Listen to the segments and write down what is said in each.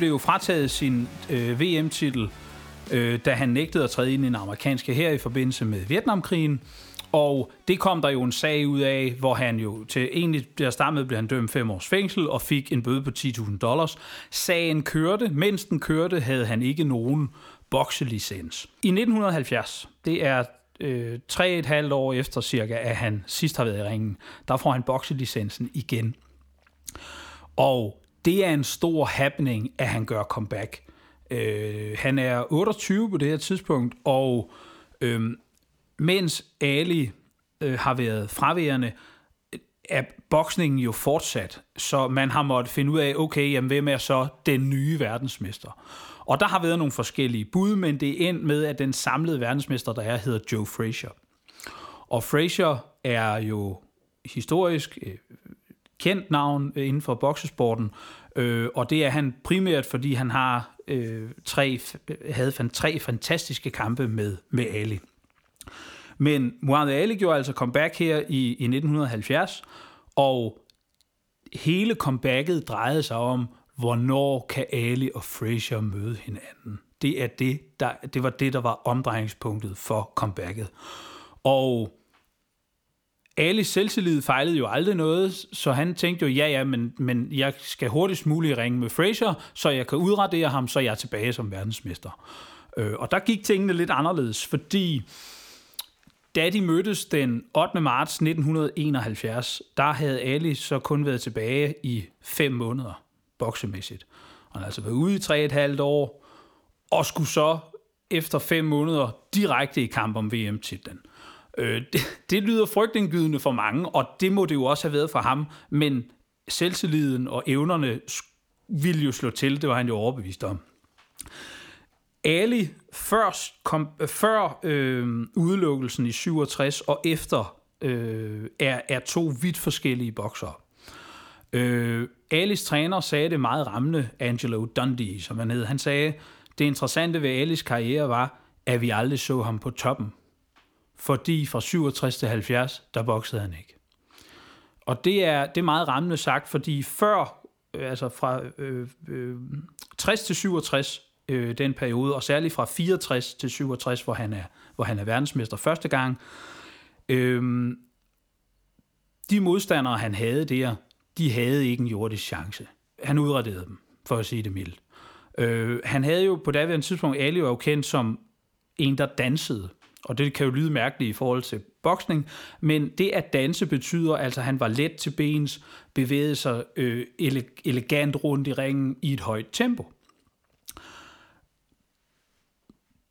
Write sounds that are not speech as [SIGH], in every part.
blev frataget sin øh, VM-titel, øh, da han nægtede at træde ind i den amerikanske her i forbindelse med Vietnamkrigen. Og det kom der jo en sag ud af, hvor han jo til egentlig der startede blev han dømt fem års fængsel og fik en bøde på 10.000 dollars. Sagen kørte, mens den kørte, havde han ikke nogen bokselicens. I 1970, det er øh, tre et halvt år efter cirka, at han sidst har været i ringen, der får han bokselicensen igen. Og det er en stor happening, at han gør comeback. Øh, han er 28 på det her tidspunkt, og øh, mens Ali øh, har været fraværende, øh, er boksningen jo fortsat, så man har måttet finde ud af, okay, jamen, hvem er så den nye verdensmester? Og der har været nogle forskellige bud, men det er endt med, at den samlede verdensmester, der er, hedder Joe Frazier. Og Frazier er jo historisk øh, kendt navn øh, inden for boksesporten, øh, og det er han primært, fordi han har øh, tre, havde tre fantastiske kampe med, med Ali. Men Muhammad Ali gjorde altså comeback her i, i 1970, og hele comebacket drejede sig om, hvornår kan Ali og Frazier møde hinanden. Det, er det, der, det var det, der var omdrejningspunktet for comebacket. Og Alis selvtillid fejlede jo aldrig noget, så han tænkte jo, ja ja, men, men jeg skal hurtigst muligt ringe med Fraser, så jeg kan udradere ham, så jeg er tilbage som verdensmester. Øh, og der gik tingene lidt anderledes, fordi da de mødtes den 8. marts 1971, der havde Ali så kun været tilbage i fem måneder boksemæssigt. Han havde altså været ude i tre et halvt år, og skulle så efter fem måneder direkte i kamp om VM-titlen. Øh, det, det lyder frygtindgydende for mange, og det må det jo også have været for ham, men selvtilliden og evnerne ville jo slå til, det var han jo overbevist om. Ali først kom, før øh, udelukkelsen i 67 og efter øh, er, er to vidt forskellige boksere. Øh, Alis træner sagde det meget rammende, Angelo Dundee, som han hed. Han sagde, det interessante ved Alis karriere var, at vi aldrig så ham på toppen fordi fra 67 til 70, der boksede han ikke. Og det er, det er meget rammende sagt, fordi før, øh, altså fra øh, øh, 60 til 67, øh, den periode, og særligt fra 64 til 67, hvor han er, hvor han er verdensmester første gang, øh, de modstandere, han havde der, de havde ikke en jordisk chance. Han udrettede dem, for at sige det mildt. Øh, han havde jo på daværende tidspunkt, Ali var jo kendt som en, der dansede. Og det kan jo lyde mærkeligt i forhold til boksning, men det at danse betyder altså, at han var let til bens, bevægede sig øh, elegant rundt i ringen i et højt tempo.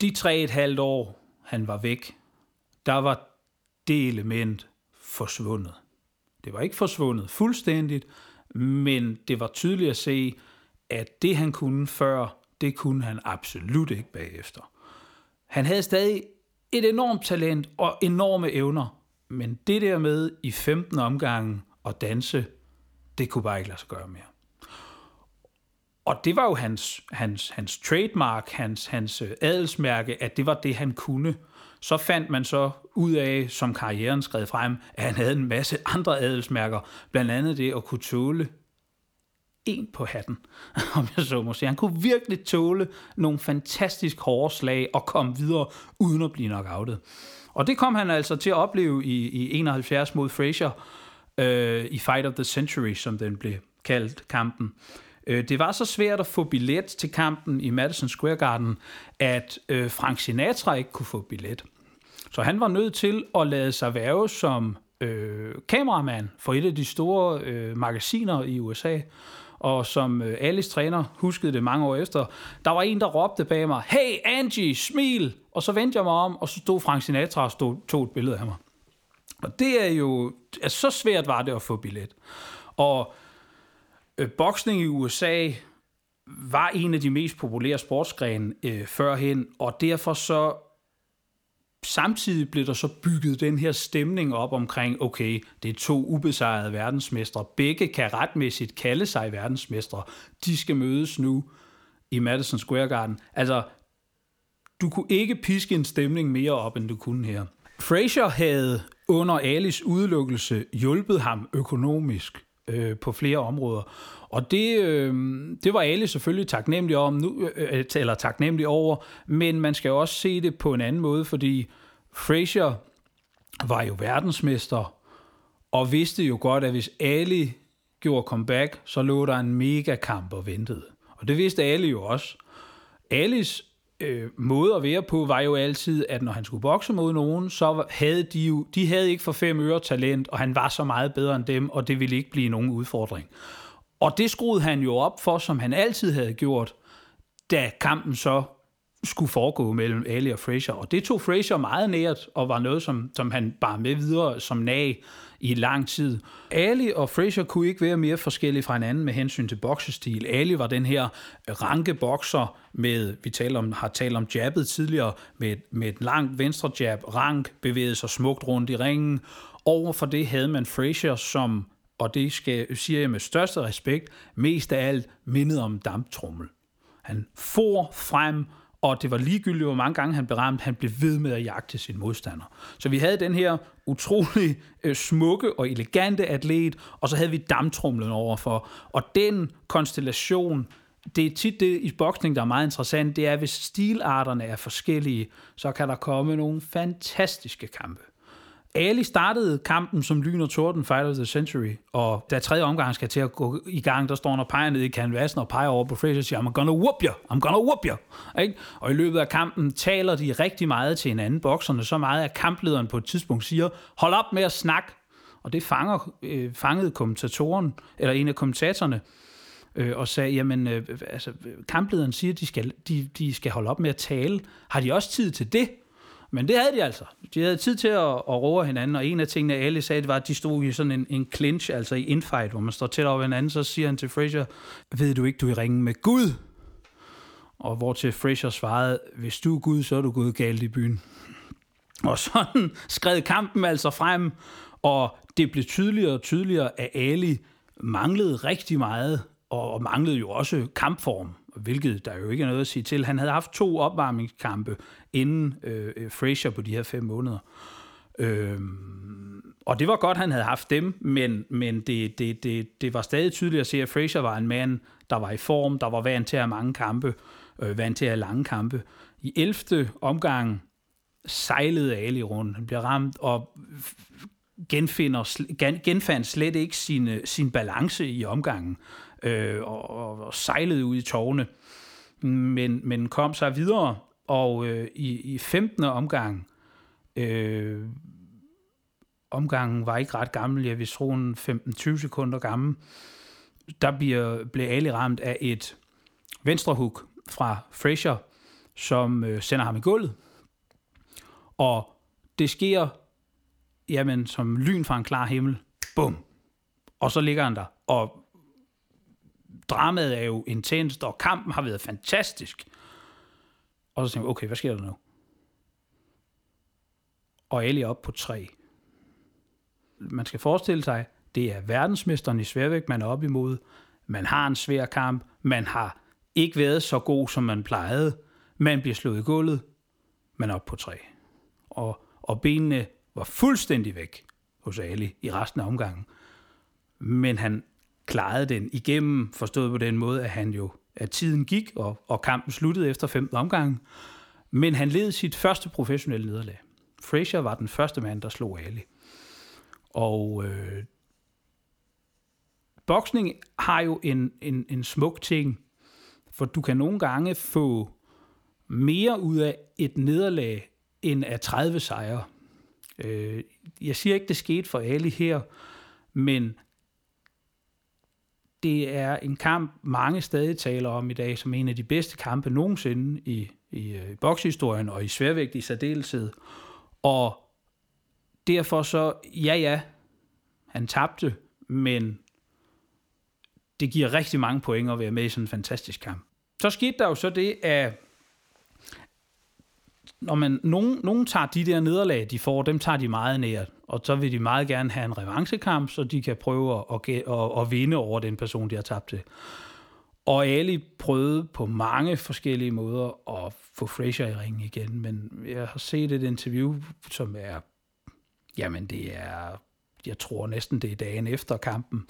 De tre et halvt år, han var væk, der var det element forsvundet. Det var ikke forsvundet fuldstændigt, men det var tydeligt at se, at det han kunne før, det kunne han absolut ikke bagefter. Han havde stadig et enormt talent og enorme evner. Men det der med i 15 omgange at danse, det kunne bare ikke lade sig gøre mere. Og det var jo hans, hans, hans trademark, hans, hans øh, adelsmærke, at det var det, han kunne. Så fandt man så ud af, som karrieren skred frem, at han havde en masse andre adelsmærker, blandt andet det at kunne tåle en på hatten, [LAUGHS] om jeg så må sige. Han kunne virkelig tåle nogle fantastisk hårde slag og komme videre uden at blive knockoutet. Og det kom han altså til at opleve i, i 71 mod Frazier øh, i Fight of the Century, som den blev kaldt kampen. Øh, det var så svært at få billet til kampen i Madison Square Garden, at øh, Frank Sinatra ikke kunne få billet. Så han var nødt til at lade sig værve som øh, kameramand for et af de store øh, magasiner i USA og som alles Alice træner huskede det mange år efter, der var en, der råbte bag mig, hey Angie, smil! Og så vendte jeg mig om, og så stod Frank Sinatra og stod, tog et billede af mig. Og det er jo, altså, så svært var det at få billet. Og øh, boksning i USA var en af de mest populære sportsgrene øh, førhen, og derfor så samtidig blev der så bygget den her stemning op omkring, okay, det er to ubesejrede verdensmestre. Begge kan retmæssigt kalde sig verdensmestre. De skal mødes nu i Madison Square Garden. Altså, du kunne ikke piske en stemning mere op, end du kunne her. Frazier havde under Alis udelukkelse hjulpet ham økonomisk øh, på flere områder. Og det, øh, det var alle selvfølgelig taknemmelige, om nu, øh, øh eller taknemmelige over, men man skal jo også se det på en anden måde, fordi Frazier var jo verdensmester, og vidste jo godt, at hvis Ali gjorde comeback, så lå der en mega kamp og ventede. Og det vidste alle jo også. Alice øh, måde at være på var jo altid, at når han skulle bokse mod nogen, så havde de jo, de havde ikke for fem øre talent, og han var så meget bedre end dem, og det ville ikke blive nogen udfordring. Og det skruede han jo op for, som han altid havde gjort, da kampen så skulle foregå mellem Ali og Fraser. Og det tog Fraser meget nært, og var noget, som, som han bar med videre som nag i lang tid. Ali og Fraser kunne ikke være mere forskellige fra hinanden med hensyn til boksestil. Ali var den her ranke bokser med, vi taler om, har talt om jabbet tidligere, med, med et langt venstre jab, rank, bevægede sig smukt rundt i ringen. Over for det havde man Fraser, som, og det skal, siger jeg med største respekt, mest af alt mindede om damptrummel. Han for frem og det var ligegyldigt, hvor mange gange han blev ramt, han blev ved med at jagte sin modstander. Så vi havde den her utrolig øh, smukke og elegante atlet, og så havde vi damtrumlen overfor. Og den konstellation, det er tit det i boksning, der er meget interessant, det er, at hvis stilarterne er forskellige, så kan der komme nogle fantastiske kampe. Ali startede kampen som lyn og torden Fight of the Century, og da tredje omgang skal til at gå i gang, der står han og peger ned i canvasen og peger over på Fraser og siger, I'm gonna whoop you, I'm gonna whoop you. Ikke? Og i løbet af kampen taler de rigtig meget til hinanden, bokserne, så meget at kamplederen på et tidspunkt siger, hold op med at snakke. Og det fanger, øh, fangede kommentatoren, eller en af kommentatorerne, øh, og sagde, jamen, øh, altså, kamplederen siger, de skal, de, de skal holde op med at tale. Har de også tid til det? Men det havde de altså. De havde tid til at, at roe hinanden, og en af tingene, alle sagde, det var, at de stod i sådan en, en clinch, altså i infight, hvor man står tæt over hinanden, så siger han til Fraser, ved du ikke, du er i ringen med Gud? Og hvor til Fraser svarede, hvis du er Gud, så er du gået galt i byen. Og sådan [LAUGHS] skred kampen altså frem, og det blev tydeligere og tydeligere, at Ali manglede rigtig meget, og manglede jo også kampform hvilket der jo ikke er noget at sige til. Han havde haft to opvarmningskampe inden øh, øh Frazier Fraser på de her fem måneder. Øh, og det var godt, han havde haft dem, men, men det, det, det, det var stadig tydeligt at se, at Fraser var en mand, der var i form, der var vant til at have mange kampe, øh, vant til at have lange kampe. I 11. omgang sejlede Ali rundt. Han bliver ramt og genfinder, genfandt slet ikke sin, øh, sin balance i omgangen øh, og, og, og sejlede ud i tårne, men, men kom sig videre, og øh, i, i 15. omgang, øh, omgangen var ikke ret gammel, jeg vil tro 15-20 sekunder gammel, der bliver, blev Ali ramt af et venstrehug fra Fraser, som øh, sender ham i gulvet. Og det sker, jamen, som lyn fra en klar himmel. Bum. Og så ligger han der. Og dramaet er jo intenst, og kampen har været fantastisk. Og så tænker jeg, okay, hvad sker der nu? Og Ali er op på tre. Man skal forestille sig, det er verdensmesteren i sværvægt, man er op imod. Man har en svær kamp. Man har ikke været så god, som man plejede. Man bliver slået i gulvet. Man er op på tre. Og, og benene var fuldstændig væk hos Ali i resten af omgangen. Men han klarede den igennem, forstået på den måde, at han jo at tiden gik, og, og kampen sluttede efter 15 omgang. Men han led sit første professionelle nederlag. Frazier var den første mand, der slog Ali. Og øh, boksning har jo en, en, en smuk ting, for du kan nogle gange få mere ud af et nederlag end af 30 sejre. Øh, jeg siger ikke, det skete for Ali her, men det er en kamp, mange stadig taler om i dag, som en af de bedste kampe nogensinde i, i, øh, i bokshistorien og i sværvægt i særdeleshed. Og derfor så, ja ja, han tabte, men det giver rigtig mange point at være med i sådan en fantastisk kamp. Så skete der jo så det, at når man, nogen, nogen tager de der nederlag, de får, dem tager de meget nært. Og så vil de meget gerne have en revanchekamp, så de kan prøve at, at, at, at vinde over den person, de har tabt til. Og Ali prøvede på mange forskellige måder at få Fraser i ringen igen, men jeg har set et interview, som er, jamen det er, jeg tror næsten det er dagen efter kampen,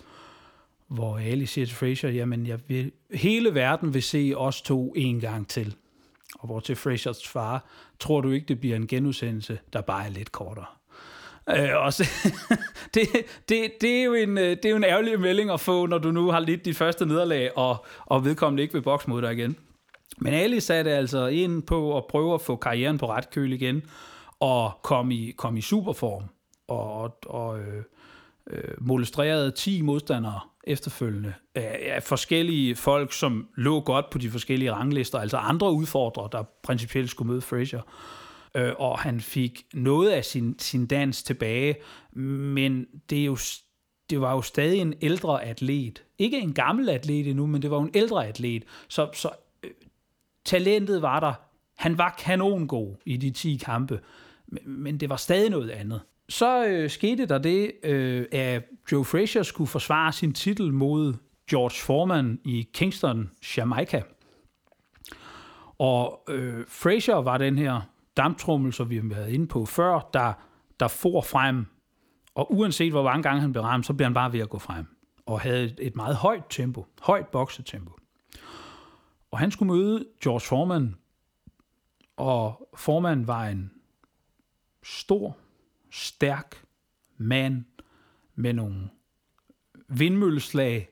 hvor Ali siger til Fraser, jamen jeg vil, hele verden vil se os to en gang til. Og hvor til Frasers far, tror du ikke, det bliver en genudsendelse, der bare er lidt kortere? Øh, også, [LAUGHS] det, det, det, er jo en, øh, det er jo en ærgerlig melding at få, når du nu har lidt dit første nederlag, og, og vedkommende ikke vil bokse mod dig igen. Men Ali satte altså ind på at prøve at få karrieren på ret køl igen, og kom i, kom i superform, og, og, og øh, øh, molestrerede 10 modstandere efterfølgende øh, af, af forskellige folk, som lå godt på de forskellige ranglister, altså andre udfordrere, der principielt skulle møde Frazier. Øh, og han fik noget af sin, sin dans tilbage, men det, er jo, det var jo stadig en ældre atlet. Ikke en gammel atlet endnu, men det var jo en ældre atlet. Så, så øh, talentet var der. Han var kanongod i de 10 kampe, men, men det var stadig noget andet så øh, skete der det, øh, at Joe Frazier skulle forsvare sin titel mod George Foreman i Kingston, Jamaica. Og øh, Frazier var den her damptrummel, som vi har været inde på før, der, der for frem. Og uanset hvor mange gange han blev ramt, så blev han bare ved at gå frem. Og havde et, et meget højt tempo, højt boksetempo. Og han skulle møde George Foreman, og Foreman var en stor, stærk mand med nogle vindmølleslag,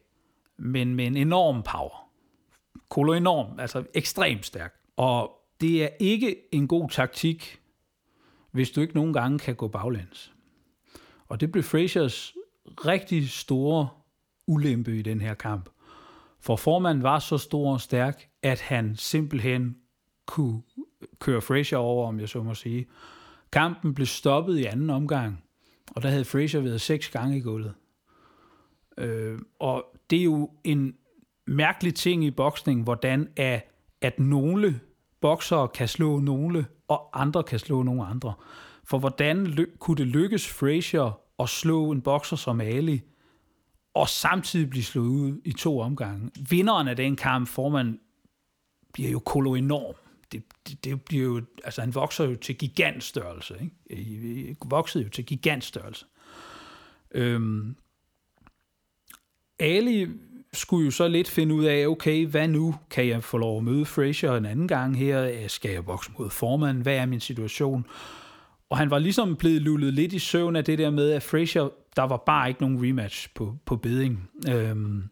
men med en enorm power. Kolo enorm, altså ekstremt stærk. Og det er ikke en god taktik, hvis du ikke nogen gange kan gå baglæns. Og det blev Frasers rigtig store ulempe i den her kamp. For formanden var så stor og stærk, at han simpelthen kunne køre Fraser over, om jeg så må sige, Kampen blev stoppet i anden omgang, og der havde Fraser været seks gange i gulvet. Øh, og det er jo en mærkelig ting i boksning, hvordan at, at nogle boksere kan slå nogle, og andre kan slå nogle andre. For hvordan ly- kunne det lykkes Fraser at slå en bokser som Ali, og samtidig blive slået ud i to omgange? Vinderen af den kamp, formand, bliver jo kolo enorm det, det, det bliver jo, altså han vokser jo til gigantstørrelse, ikke? voksede jo til gigantstørrelse. Øhm, Ali skulle jo så lidt finde ud af, okay, hvad nu? Kan jeg få lov at møde Fraser en anden gang her? Øh, skal jeg vokse mod formanden? Hvad er min situation? Og han var ligesom blevet lullet lidt i søvn af det der med, at Fraser, der var bare ikke nogen rematch på, på beding. Øhm,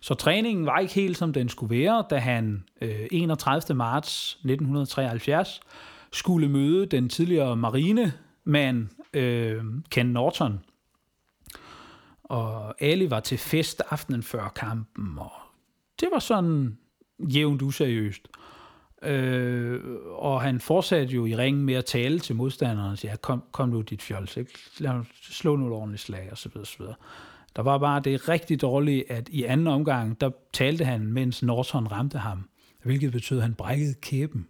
så træningen var ikke helt, som den skulle være, da han øh, 31. marts 1973 skulle møde den tidligere marinemand øh, Ken Norton. Og Ali var til fest aftenen før kampen, og det var sådan jævnt useriøst. Øh, og han fortsatte jo i ringen med at tale til modstanderen og sige, kom, kom nu dit fjols, ikke? Lad slå nu et ordentligt slag, og så videre, så videre. Der var bare det rigtig dårlige, at i anden omgang, der talte han, mens Norton ramte ham, hvilket betød, at han brækkede kæben.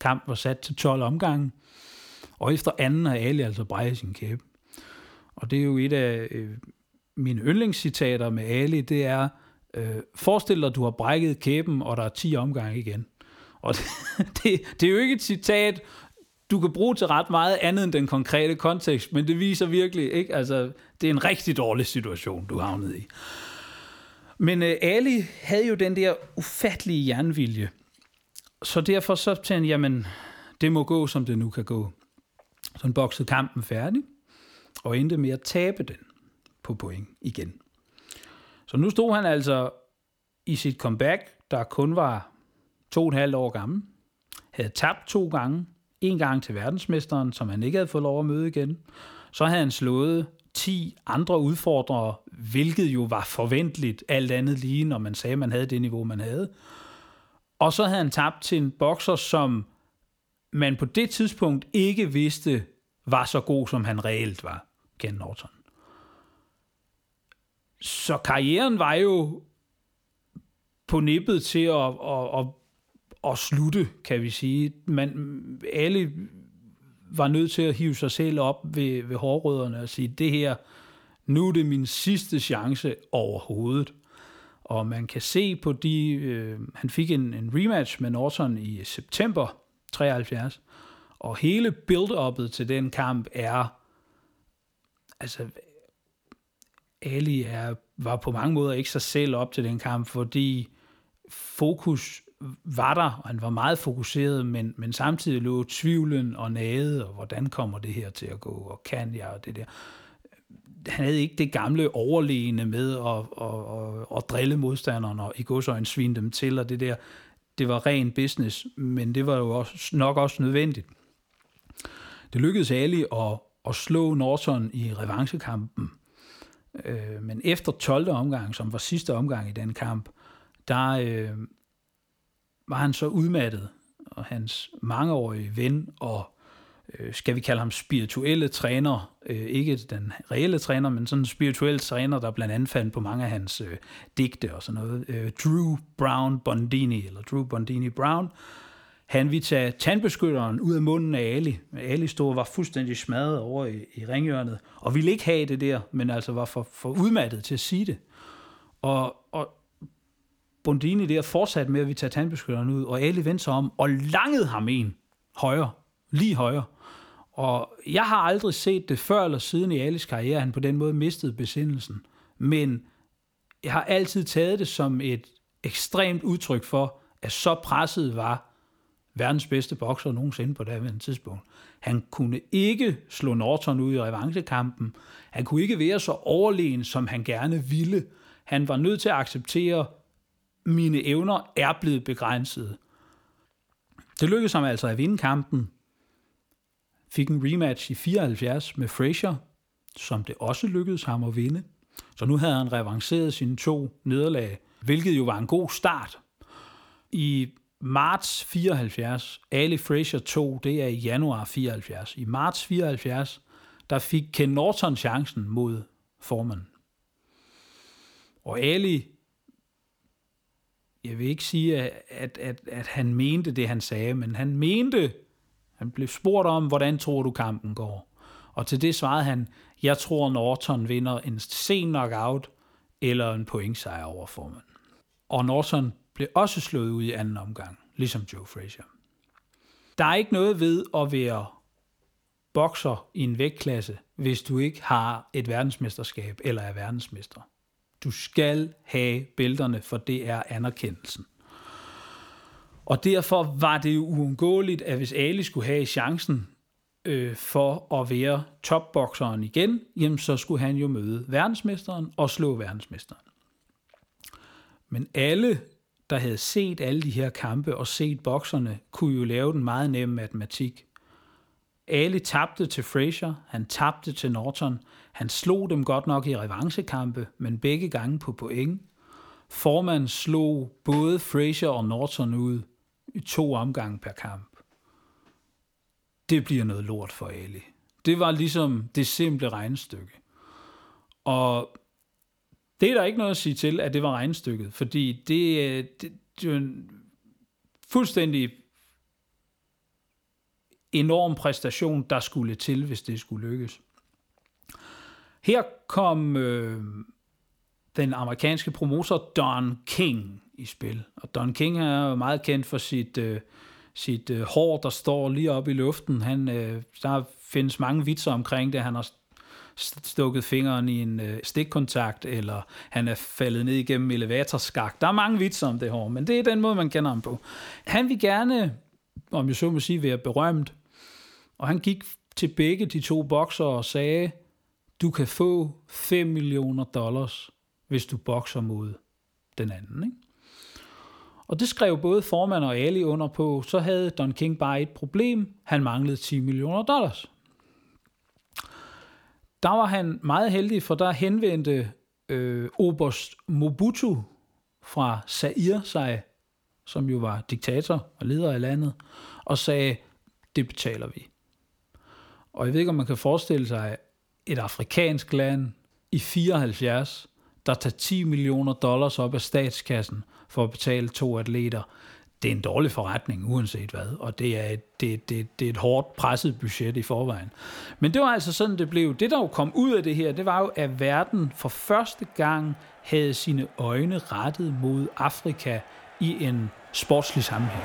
Kamp var sat til 12 omgange, og efter anden har Ali altså brækket sin kæbe. Og det er jo et af øh, mine yndlingscitater med Ali, det er, øh, forestil dig, at du har brækket kæben, og der er 10 omgange igen. Og det, [LAUGHS] det, det er jo ikke et citat, du kan bruge til ret meget andet end den konkrete kontekst, men det viser virkelig, ikke? Altså, det er en rigtig dårlig situation, du havnet i. Men øh, Ali havde jo den der ufattelige jernvilje, så derfor så tænkte han, jamen, det må gå, som det nu kan gå. Så han boksede kampen færdig, og endte med at tabe den på point igen. Så nu stod han altså i sit comeback, der kun var to og et halvt år gammel, havde tabt to gange, en gang til verdensmesteren, som han ikke havde fået lov at møde igen. Så havde han slået 10 andre udfordrere, hvilket jo var forventeligt alt andet lige, når man sagde, at man havde det niveau, man havde. Og så havde han tabt til en bokser, som man på det tidspunkt ikke vidste var så god, som han reelt var, Ken Norton. Så karrieren var jo på nippet til at, at, at at slutte, kan vi sige. Man, alle var nødt til at hive sig selv op ved, ved hårrødderne og sige, det her, nu er det min sidste chance overhovedet. Og man kan se på de, øh, han fik en, en rematch med Norton i september 73, og hele build-uppet til den kamp er, altså, Ali er var på mange måder ikke sig selv op til den kamp, fordi fokus var der, og han var meget fokuseret, men, men samtidig lå tvivlen og nade, og hvordan kommer det her til at gå, og kan jeg, og det der. Han havde ikke det gamle overlegne med at, at, at, at drille modstanderne og i godsøjne svine dem til, og det der, det var ren business, men det var jo også, nok også nødvendigt. Det lykkedes Ali at, at slå Norton i revanchekampen, øh, men efter 12. omgang, som var sidste omgang i den kamp, der, øh, var han så udmattet, og hans mangeårige ven og øh, skal vi kalde ham spirituelle træner, øh, ikke den reelle træner, men sådan en spirituel træner, der blandt andet fandt på mange af hans øh, digte og sådan noget. Øh, Drew Brown Bondini, eller Drew Bondini Brown, han ville tage tandbeskytteren ud af munden af Ali. Ali stod var fuldstændig smadret over i, i ringhjørnet, og ville ikke have det der, men altså var for, for udmattet til at sige det. Og, og Bondini der fortsatte med at vi tager tandbeskytteren ud, og alle vendte sig om og langede ham en højre, lige højre. Og jeg har aldrig set det før eller siden i Alis karriere, han på den måde mistede besindelsen. Men jeg har altid taget det som et ekstremt udtryk for, at så presset var verdens bedste bokser nogensinde på det tidspunkt. Han kunne ikke slå Norton ud i revanchekampen. Han kunne ikke være så overlegen, som han gerne ville. Han var nødt til at acceptere mine evner er blevet begrænset. Det lykkedes ham altså at vinde kampen. Fik en rematch i 74 med Frazier, som det også lykkedes ham at vinde. Så nu havde han revanceret sine to nederlag, hvilket jo var en god start. I marts 74, Ali Frazier 2, det er i januar 74. I marts 74, der fik Ken Norton chancen mod Foreman. Og Ali jeg vil ikke sige, at, at, at han mente det, han sagde, men han mente, han blev spurgt om, hvordan tror du kampen går? Og til det svarede han, jeg tror Norton vinder en sen knockout eller en pointsejr over Foreman. Og Norton blev også slået ud i anden omgang, ligesom Joe Frazier. Der er ikke noget ved at være bokser i en vægtklasse, hvis du ikke har et verdensmesterskab eller er verdensmester. Du skal have bælterne, for det er anerkendelsen. Og derfor var det jo uundgåeligt, at hvis Ali skulle have chancen øh, for at være topbokseren igen, jamen så skulle han jo møde verdensmesteren og slå verdensmesteren. Men alle, der havde set alle de her kampe og set bokserne, kunne jo lave den meget nemme matematik. Ali tabte til Frazier, han tabte til Norton, han slog dem godt nok i revanchekampe, men begge gange på point. Formand slog både Frazier og Norton ud i to omgange per kamp. Det bliver noget lort for Ali. Det var ligesom det simple regnestykke. Og det er der ikke noget at sige til, at det var regnestykket, fordi det, øh, det, det var en fuldstændig enorm præstation, der skulle til, hvis det skulle lykkes. Her kom øh, den amerikanske promotor Don King i spil. Og Don King er jo meget kendt for sit, øh, sit øh, hår, der står lige oppe i luften. Han, øh, der findes mange vitser omkring det. Han har stukket fingeren i en øh, stikkontakt, eller han er faldet ned igennem elevatorskak. Der er mange vitser om det hår, men det er den måde, man kender ham på. Han vil gerne, om jeg så må sige, være berømt, og han gik til begge de to bokser og sagde, du kan få 5 millioner dollars, hvis du bokser mod den anden. Ikke? Og det skrev både formand og Ali under på, så havde Don King bare et problem. Han manglede 10 millioner dollars. Der var han meget heldig, for der henvendte øh, Oberst Mobutu fra Zaire sig, som jo var diktator og leder af landet, og sagde, det betaler vi. Og jeg ved ikke, om man kan forestille sig, et afrikansk land i 74, der tager 10 millioner dollars op af statskassen for at betale to atleter. Det er en dårlig forretning, uanset hvad, og det er et, det, det, det er et hårdt presset budget i forvejen. Men det var altså sådan, det blev. Det, der jo kom ud af det her, det var jo, at verden for første gang havde sine øjne rettet mod Afrika i en sportslig sammenhæng.